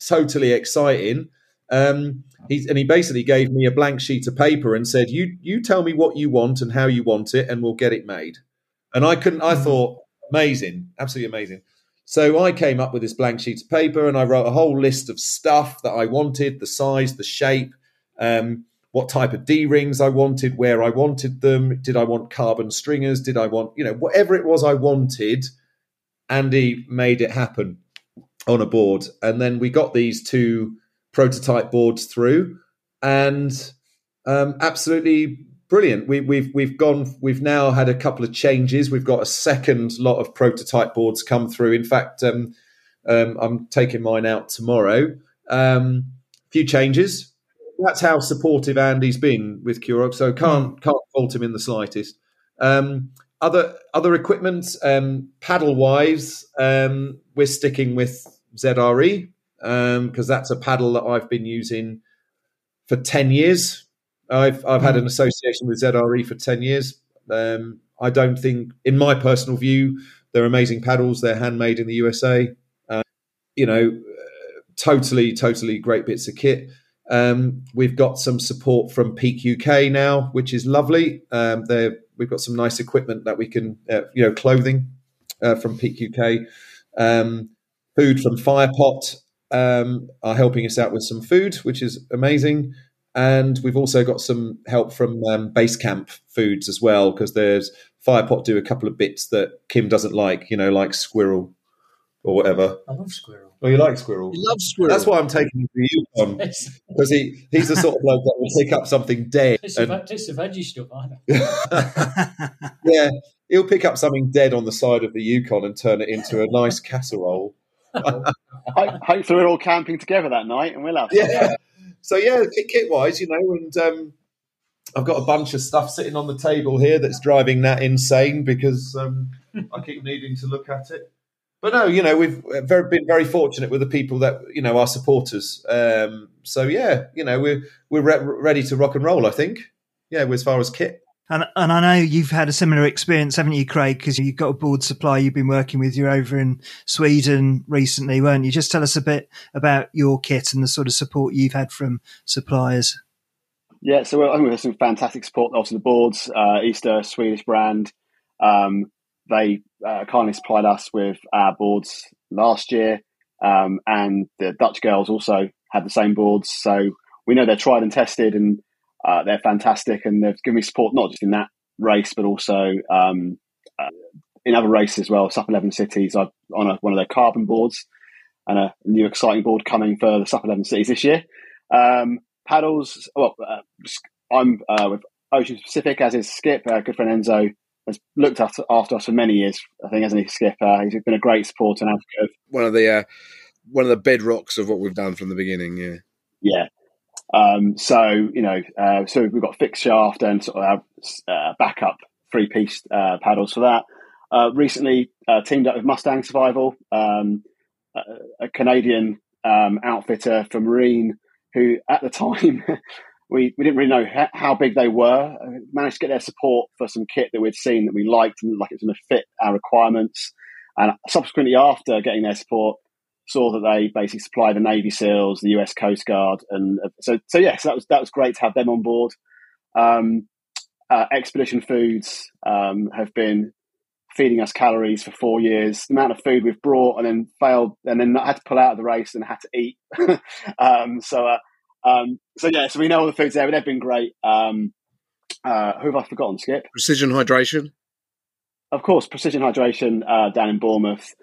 S2: totally exciting. Um, he, and he basically gave me a blank sheet of paper and said, "You you tell me what you want and how you want it, and we'll get it made." And I couldn't. I mm-hmm. thought amazing, absolutely amazing. So I came up with this blank sheet of paper and I wrote a whole list of stuff that I wanted, the size, the shape, um, what type of D rings I wanted, where I wanted them. Did I want carbon stringers? Did I want, you know, whatever it was I wanted, Andy made it happen on a board. And then we got these two prototype boards through, and um, absolutely brilliant. We, we've we've gone. We've now had a couple of changes. We've got a second lot of prototype boards come through. In fact, um, um, I'm taking mine out tomorrow. A um, few changes. That's how supportive Andy's been with Kurok. So can't can't fault him in the slightest. Um, other other equipment, um, paddle wise, um, we're sticking with ZRE because um, that's a paddle that I've been using for ten years. I've I've had an mm. association with ZRE for ten years. Um, I don't think, in my personal view, they're amazing paddles. They're handmade in the USA. Uh, you know, uh, totally, totally great bits of kit. Um, we've got some support from Peak UK now, which is lovely. Um, we've got some nice equipment that we can, uh, you know, clothing uh, from Peak UK. Um, food from Firepot um, are helping us out with some food, which is amazing. And we've also got some help from um, Basecamp Foods as well, because there's Firepot do a couple of bits that Kim doesn't like, you know, like squirrel or whatever.
S3: I love squirrel.
S2: Oh, you like squirrel?
S5: He loves squirrel.
S2: That's why I'm taking him to Yukon because he, he's the sort of bloke that will pick up something dead.
S3: It's, and, the, veggie stuff, I
S2: know. yeah, he'll pick up something dead on the side of the Yukon and turn it into a nice casserole.
S4: Hopefully, we're all camping together that night, and we'll have.
S2: Yeah. So yeah, kit wise, you know, and um, I've got a bunch of stuff sitting on the table here that's driving that insane because um, I keep needing to look at it. But no, you know, we've very, been very fortunate with the people that you know our supporters. Um, so yeah, you know, we're we're re- ready to rock and roll. I think. Yeah, as far as kit.
S1: And, and I know you've had a similar experience, haven't you, Craig? Because you've got a board supply you've been working with. You're over in Sweden recently, weren't you? Just tell us a bit about your kit and the sort of support you've had from suppliers.
S4: Yeah, so I think we have had some fantastic support. Obviously, the boards, uh, Easter, Swedish brand, um, they uh, kindly supplied us with our boards last year, um, and the Dutch girls also had the same boards. So we know they're tried and tested, and uh, they're fantastic, and they've given me support not just in that race, but also um, uh, in other races as well. Sup Eleven Cities, I've on a, one of their carbon boards, and a new exciting board coming for the Sup Eleven Cities this year. Um, paddles, well, uh, I'm uh, with Ocean Specific, as is Skip, uh, good friend Enzo has looked after, after us for many years. I think, hasn't he, Skip? Uh, he's been a great support and advocate.
S5: One of the uh, one of the bedrocks of what we've done from the beginning. Yeah,
S4: yeah. Um, so you know, uh, so we've got fixed shaft and sort of uh, backup three piece uh, paddles for that. Uh, recently uh, teamed up with Mustang Survival, um, a, a, Canadian um, outfitter for Marine, who at the time we, we didn't really know ha- how big they were. managed to get their support for some kit that we'd seen that we liked and like it was going to fit our requirements. And subsequently, after getting their support, saw that they basically supply the Navy SEALs, the US Coast Guard, and uh, so so yes, that was that was great to have them on board. Um, uh, Expedition Foods um, have been feeding us calories for four years. The amount of food we've brought and then failed, and then had to pull out of the race and had to eat. um, so, uh, um, so yeah, so we know all the foods there. But they've been great. Um, uh, who have I forgotten? Skip.
S5: Precision Hydration.
S4: Of course, Precision Hydration uh, down in Bournemouth.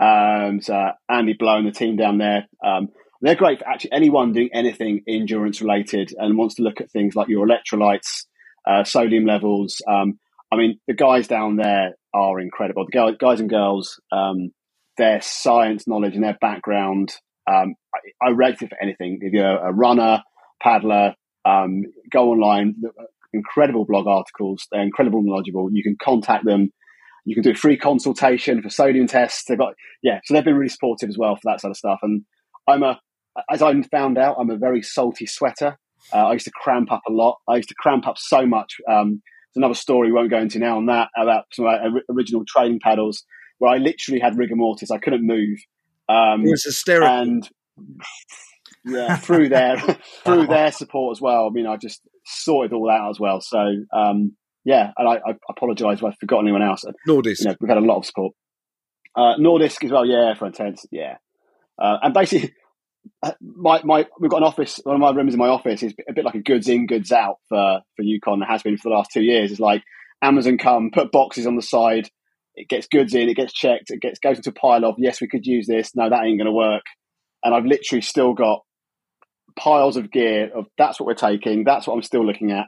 S4: Um, so Andy Blow and the team down there. Um, They're great for actually anyone doing anything endurance related and wants to look at things like your electrolytes, uh, sodium levels. Um, I mean, the guys down there are incredible. The guys and girls, um, their science knowledge and their background, um, I, I, rate it for anything. If you're a runner, paddler, um, go online. Incredible blog articles. They're incredibly knowledgeable. You can contact them. You can do a free consultation for sodium tests. They've got yeah, so they've been really supportive as well for that sort of stuff. And I'm a, as I found out, I'm a very salty sweater. Uh, I used to cramp up a lot. I used to cramp up so much. Um, there's another story we won't go into now on that about some original training paddles where I literally had rigor mortis. I couldn't move.
S5: Um, it was hysterical.
S4: And yeah, through their through their support as well. I mean, I just sorted all that out as well. So um, yeah, and I, I apologise if I forgot anyone else.
S5: Nordisk,
S4: you know, we've had a lot of support. Uh, Nordisk as well, yeah, for intense, yeah. Uh, and basically, uh, my my we've got an office. One of my rooms in my office is a bit like a goods in, goods out for for Yukon. It has been for the last two years. It's like Amazon come, put boxes on the side. It gets goods in, it gets checked, it gets goes into a pile of yes, we could use this. No, that ain't going to work. And I've literally still got piles of gear of that's what we're taking. That's what I'm still looking at.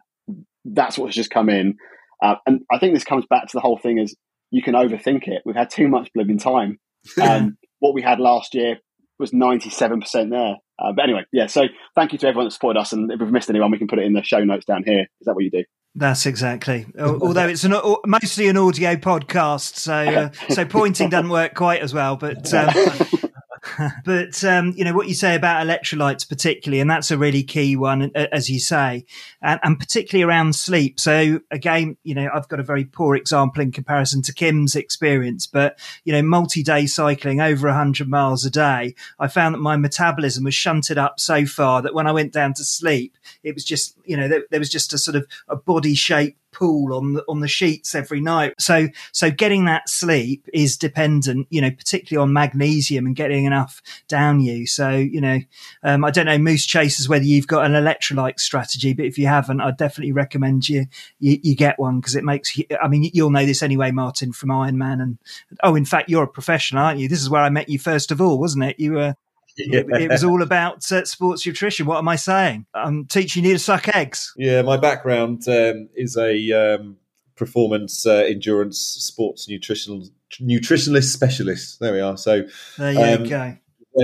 S4: That's what's just come in. Uh, and I think this comes back to the whole thing is you can overthink it. We've had too much living time. Um, what we had last year was 97% there. Uh, but anyway, yeah. So thank you to everyone that supported us. And if we've missed anyone, we can put it in the show notes down here. Is that what you do?
S1: That's exactly. Although it's an, mostly an audio podcast, so uh, so pointing doesn't work quite as well. But um, but um, you know what you say about electrolytes, particularly, and that's a really key one, as you say, and, and, particularly around sleep. So again, you know, I've got a very poor example in comparison to Kim's experience, but you know, multi-day cycling over hundred miles a day, I found that my metabolism was shunted up so far that when I went down to sleep, it was just you know there, there was just a sort of a body shape pool on the on the sheets every night. So so getting that sleep is dependent, you know, particularly on magnesium and getting enough down you. So you know, um, I don't know Moose Chasers whether you've got an electrolyte strategy, but if you haven't, I definitely recommend you you, you get one because it makes. You, I mean, you'll know this anyway, Martin from Ironman, and oh, in fact, you're a professional, aren't you? This is where I met you first of all, wasn't it? You were yeah. it, it, was all about uh, sports nutrition. What am I saying? I'm teaching you to suck eggs.
S2: Yeah, my background um, is a um, performance uh, endurance sports nutritional nutritionalist specialist. There we are. So
S1: there you um, go.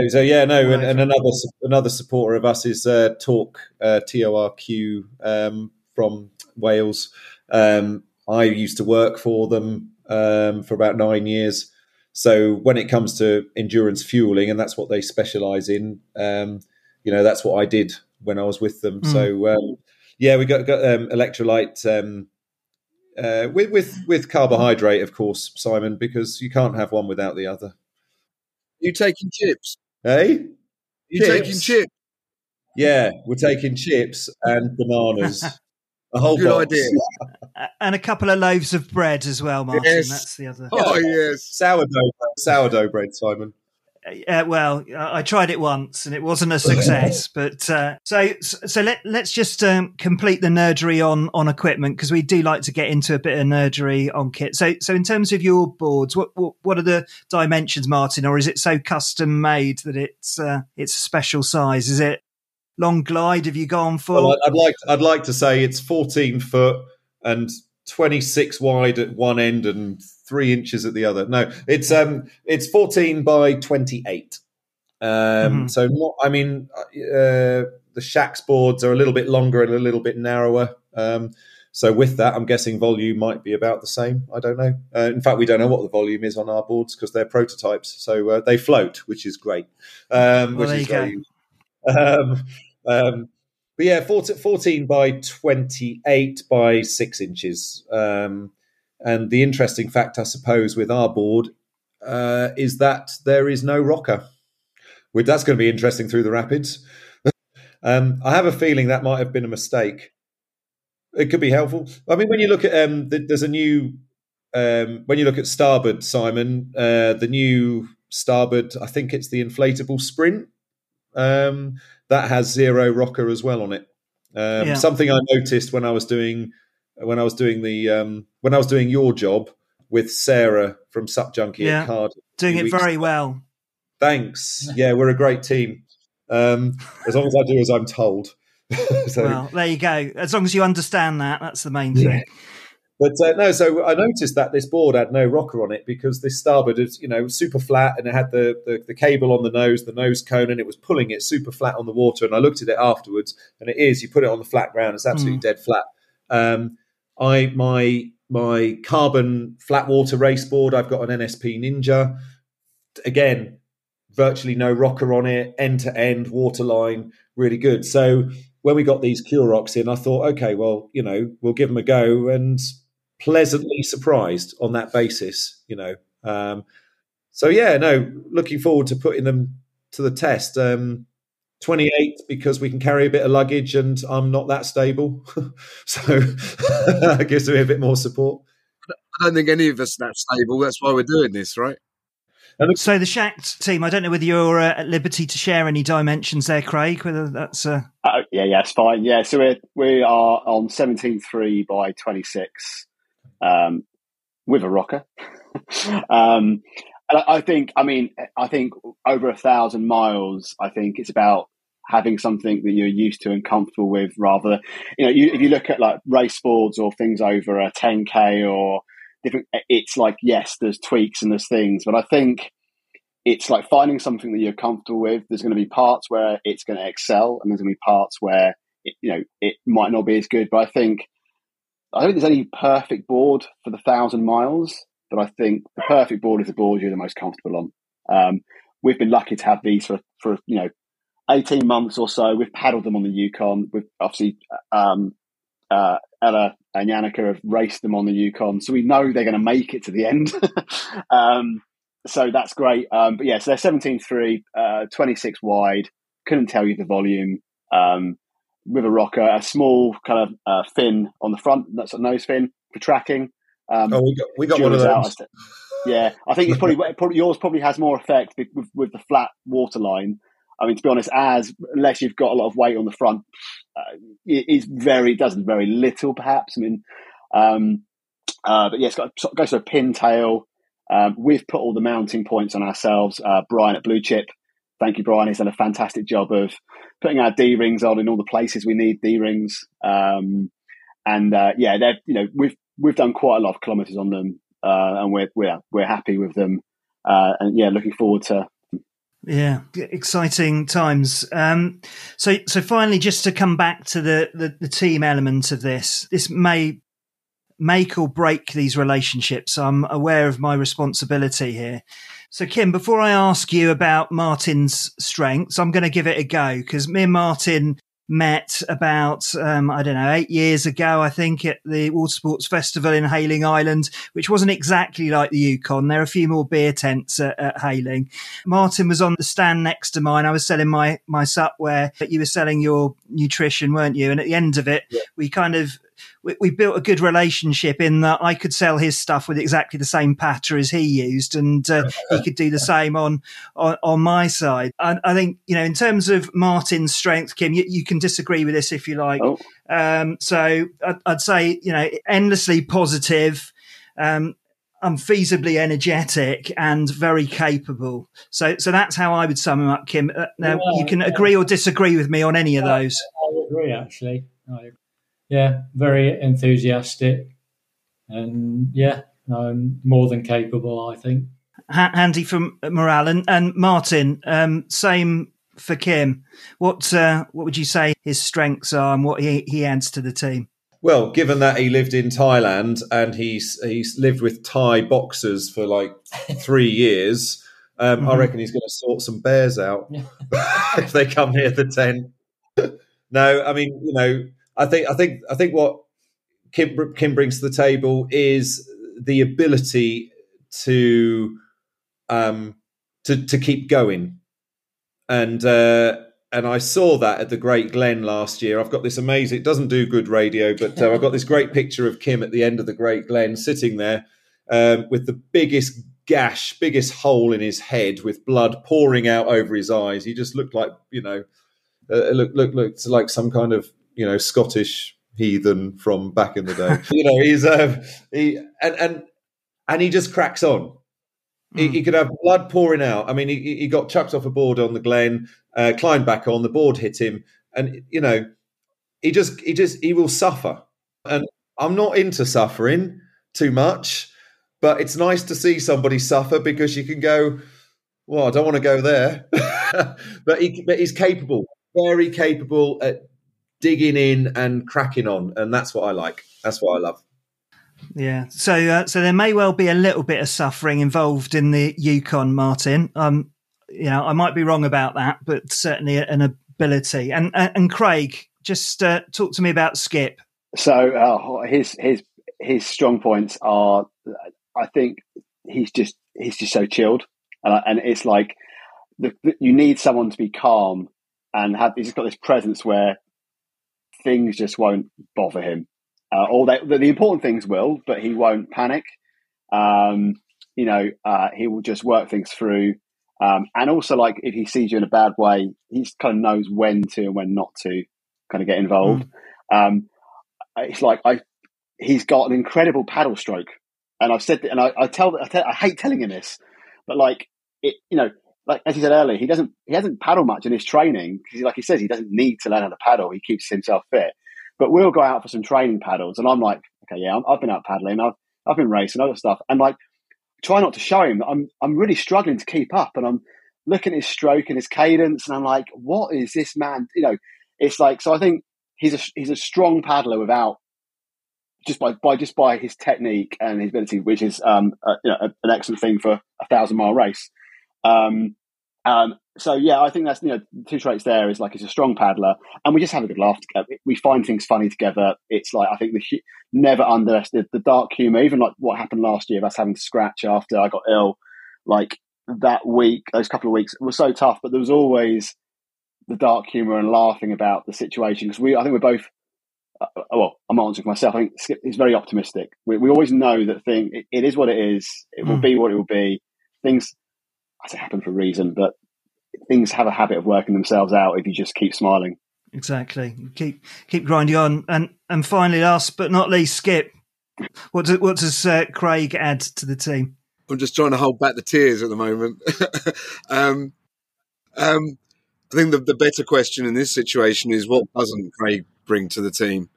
S2: So yeah, no, and, and, another another supporter of us is uh, Torq uh, T O R Q um, from Wales. Um, I used to work for them um, for about nine years. So when it comes to endurance fueling, and that's what they specialize in, um, you know, that's what I did when I was with them. Mm. So um, yeah, we got, got um, electrolyte um, uh, with with with carbohydrate, of course, Simon, because you can't have one without the other.
S5: You taking chips?
S2: Hey,
S5: you chips? taking chips?
S2: Yeah, we're taking chips and bananas. A whole
S5: Good
S2: box.
S5: idea.
S1: and a couple of loaves of bread as well, Martin. Yes. That's the other.
S5: Oh yes,
S2: sourdough, sourdough bread, Simon.
S1: Uh, well, I tried it once and it wasn't a success. but uh, so so let let's just um, complete the nerdery on on equipment because we do like to get into a bit of nerdery on kit. So so in terms of your boards, what what, what are the dimensions, Martin, or is it so custom made that it's uh, it's a special size? Is it long glide have you gone for?
S2: Well, I'd like I'd like to say it's 14 foot and 26 wide at one end and three inches at the other. No, it's um it's 14 by 28. Um, mm-hmm. So not, I mean, uh, the Shac's boards are a little bit longer and a little bit narrower. Um, so with that, I'm guessing volume might be about the same. I don't know. Uh, in fact, we don't know what the volume is on our boards because they're prototypes. So uh, they float, which is great. Um,
S1: well,
S2: which is
S1: very,
S2: um, um, but yeah, 14, 14, by 28 by six inches. Um, and the interesting fact, I suppose, with our board uh, is that there is no rocker. That's going to be interesting through the rapids. um, I have a feeling that might have been a mistake. It could be helpful. I mean, when you look at um, the, there's a new um, when you look at starboard, Simon, uh, the new starboard, I think it's the inflatable sprint. Um, that has zero rocker as well on it. Um, yeah. Something I noticed when I was doing when I was doing the um, when I was doing your job with Sarah from Sup Junkie yeah. at Card.
S1: Doing it very well.
S2: Thanks. Yeah, we're a great team. Um, as long as I do as I'm told.
S1: so, well, there you go. As long as you understand that, that's the main thing. Yeah.
S2: But uh, no, so I noticed that this board had no rocker on it because this starboard is, you know, super flat and it had the, the, the, cable on the nose, the nose cone, and it was pulling it super flat on the water. And I looked at it afterwards, and it is. You put it on the flat ground, it's absolutely mm. dead flat. Um, I my my carbon flat water race board. I've got an NSP Ninja. Again, virtually no rocker on it, end to end waterline, really good. So when we got these Rocks in, I thought, okay, well, you know, we'll give them a go, and pleasantly surprised on that basis, you know. Um, so yeah, no, looking forward to putting them to the test. Um, 28 because we can carry a bit of luggage and I'm not that stable. so that gives me a bit more support.
S5: I don't think any of us are that stable. That's why we're doing this, right?
S1: So the Shacked team, I don't know whether you're uh, at liberty to share any dimensions there, Craig. Whether that's uh...
S4: Uh, yeah, yeah, it's fine. Yeah, so we're we are on seventeen three by twenty six, um, with a rocker. um, and I, I think, I mean, I think over a thousand miles. I think it's about having something that you're used to and comfortable with, rather. You know, you, if you look at like race boards or things over a ten k or different. It's like yes, there's tweaks and there's things, but I think it's like finding something that you're comfortable with. There's going to be parts where it's going to excel, and there's going to be parts where it, you know it might not be as good. But I think I don't think there's any perfect board for the thousand miles, but I think the perfect board is the board you're the most comfortable on. Um, we've been lucky to have these for for you know 18 months or so. We've paddled them on the Yukon. We've obviously um, uh, Ella and Yannicka have raced them on the Yukon, so we know they're going to make it to the end. um, so that's great. Um, but yeah, so they're 17.3, uh, 26 wide. Couldn't tell you the volume. Um, with a rocker, a small kind of uh, fin on the front, that's a nose fin for tracking.
S2: Um, oh, we got, we got one of those.
S4: yeah, I think it's probably, probably yours probably has more effect with, with the flat water line. I mean, to be honest, as unless you've got a lot of weight on the front, uh, it is very does very little perhaps. I mean, um, uh, but yeah, got goes to a pintail. Um, we've put all the mounting points on ourselves. Uh, Brian at Blue Chip, thank you, Brian. He's done a fantastic job of putting our D rings on in all the places we need D rings. Um, and uh, yeah, they're you know we've we've done quite a lot of kilometres on them, uh, and we're we're we're happy with them. Uh, and yeah, looking forward to
S1: yeah, exciting times. Um, so, so finally, just to come back to the, the, the team element of this, this may make or break these relationships. I'm aware of my responsibility here. So, Kim, before I ask you about Martin's strengths, I'm going to give it a go because me and Martin met about um, I don't know eight years ago, I think, at the Water Sports Festival in Hayling Island, which wasn't exactly like the Yukon. There are a few more beer tents at, at Hayling. Martin was on the stand next to mine. I was selling my my supware, but you were selling your nutrition, weren't you? And at the end of it, yeah. we kind of we, we, built a good relationship in that I could sell his stuff with exactly the same patter as he used, and uh, he could do the same on on, on my side. I, I, think you know, in terms of Martin's strength, Kim, you, you can disagree with this if you like. Oh. Um, so I'd, I'd, say you know, endlessly positive. Um, unfeasibly energetic and very capable. So, so that's how I would sum him up, Kim. Uh, now, yeah, you can yeah. agree or disagree with me on any of those.
S3: I agree, actually. I yeah, very enthusiastic, and yeah, um, more than capable, I think.
S1: Handy from morale and, and Martin. Um, same for Kim. What uh, what would you say his strengths are and what he, he adds to the team?
S2: Well, given that he lived in Thailand and he's he's lived with Thai boxers for like three years, um, mm-hmm. I reckon he's going to sort some bears out if they come near the tent. no, I mean you know I think I think I think what Kim Kim brings to the table is the ability to um, to to keep going, and uh, and I saw that at the Great Glen last year. I've got this amazing. It doesn't do good radio, but uh, I've got this great picture of Kim at the end of the Great Glen, sitting there um, with the biggest gash, biggest hole in his head, with blood pouring out over his eyes. He just looked like you know, uh, look look looked like some kind of you know Scottish heathen from back in the day. you know, he's um, he and and and he just cracks on. Mm. He, he, could have blood pouring out. I mean, he, he got chucked off a board on the Glen, uh, climbed back on. The board hit him, and you know, he just he just he will suffer. And I'm not into suffering too much, but it's nice to see somebody suffer because you can go, well, I don't want to go there, but he but he's capable, very capable at digging in and cracking on, and that's what I like. That's what I love.
S1: Yeah. So, uh, so there may well be a little bit of suffering involved in the Yukon, Martin. Um, you know, I might be wrong about that, but certainly an ability. And and, and Craig, just uh, talk to me about Skip.
S4: So uh, his his his strong points are, I think he's just he's just so chilled, and, and it's like the, the, you need someone to be calm and have. He's just got this presence where things just won't bother him. Uh, all that, the, the, important things will, but he won't panic. Um, you know, uh, he will just work things through. Um, and also, like if he sees you in a bad way, he kind of knows when to and when not to kind of get involved. Mm. Um, it's like I, he's got an incredible paddle stroke, and I've said, that, and I, I tell, I, tell, I hate telling him this, but like it, you know, like as he said earlier, he doesn't, he hasn't paddled much in his training because, like he says, he doesn't need to learn how to paddle. He keeps himself fit. But we'll go out for some training paddles, and I'm like, okay, yeah, i have been out paddling, I've I've been racing other stuff, and like try not to show him that I'm I'm really struggling to keep up, and I'm looking at his stroke and his cadence, and I'm like, what is this man? You know, it's like so. I think he's a he's a strong paddler without just by by just by his technique and his ability, which is um a, you know, an excellent thing for a thousand mile race. Um, um, so yeah, I think that's you know two traits there is like he's a strong paddler, and we just have a good laugh together. We find things funny together. It's like I think the never underestimate the dark humor, even like what happened last year of us having to scratch after I got ill. Like that week, those couple of weeks were so tough, but there was always the dark humor and laughing about the situation because we, I think we're both. Uh, well, I'm answering for myself. I think Skip is very optimistic. We, we always know that thing. It, it is what it is. It will mm. be what it will be. Things I say happen for a reason, but things have a habit of working themselves out if you just keep smiling.
S1: Exactly. Keep keep grinding on, and and finally, last but not least, Skip. What does what does uh, Craig add to the team?
S5: I'm just trying to hold back the tears at the moment. um, um, I think the, the better question in this situation is what doesn't Craig bring to the team?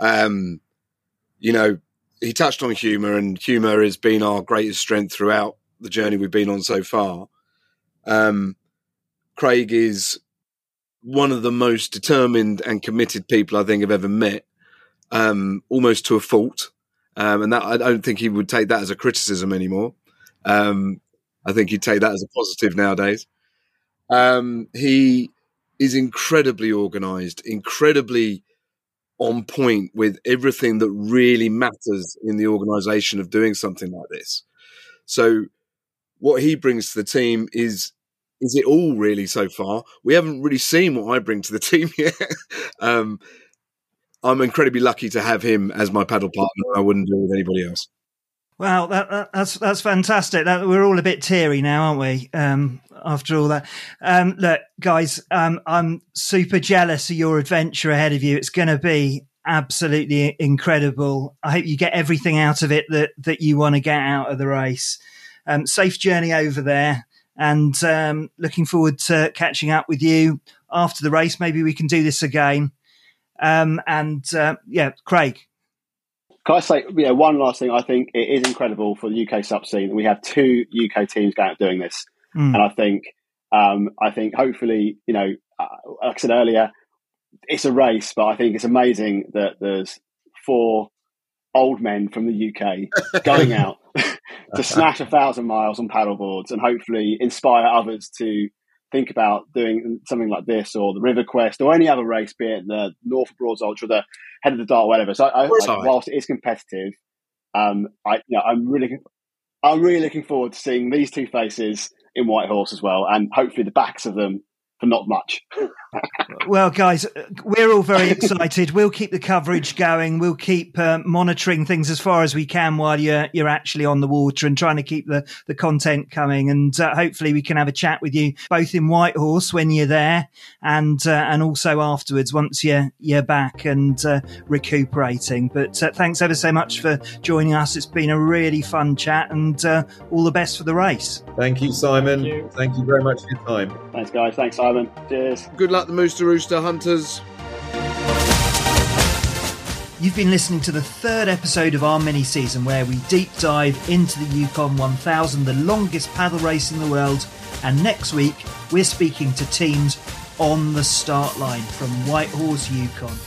S5: Um, you know, he touched on humour, and humour has been our greatest strength throughout the journey we've been on so far. Um, Craig is one of the most determined and committed people I think I've ever met, um, almost to a fault. Um, and that I don't think he would take that as a criticism anymore. Um, I think he'd take that as a positive nowadays. Um, he is incredibly organised, incredibly on point with everything that really matters in the organisation of doing something like this. So what he brings to the team is is it all really so far. We haven't really seen what I bring to the team yet. um, I'm incredibly lucky to have him as my paddle partner. I wouldn't do it with anybody else.
S1: Wow, that, that, that's that's fantastic. That, we're all a bit teary now, aren't we? Um, after all that, um, look, guys, um, I'm super jealous of your adventure ahead of you. It's going to be absolutely incredible. I hope you get everything out of it that that you want to get out of the race. Um, safe journey over there, and um, looking forward to catching up with you after the race. Maybe we can do this again. Um, and uh, yeah, Craig.
S4: Can I say, yeah, one last thing? I think it is incredible for the UK SUP scene. We have two UK teams going out doing this, mm. and I think, um, I think hopefully, you know, uh, like I said earlier, it's a race, but I think it's amazing that there's four old men from the UK going out to smash a thousand miles on paddleboards and hopefully inspire others to think about doing something like this or the River Quest or any other race, be it the North Broads Ultra, the Head of the Dart, whatever. So, I, like, whilst it is competitive, um, I, you know, I'm really, I'm really looking forward to seeing these two faces in Whitehorse as well, and hopefully the backs of them for not much.
S1: well, guys, we're all very excited. we'll keep the coverage going. We'll keep uh, monitoring things as far as we can while you're you're actually on the water and trying to keep the, the content coming. And uh, hopefully, we can have a chat with you both in Whitehorse when you're there, and uh, and also afterwards once you're you're back and uh, recuperating. But uh, thanks ever so much for joining us. It's been a really fun chat, and uh, all the best for the race.
S2: Thank you, Simon. Thank you, Thank you very much for your time.
S4: Thanks, guys. Thanks, Simon. Simon. Cheers.
S5: Good luck, the Mooster Rooster Hunters.
S1: You've been listening to the third episode of our mini season where we deep dive into the Yukon 1000, the longest paddle race in the world. And next week, we're speaking to teams on the start line from Whitehorse, Yukon.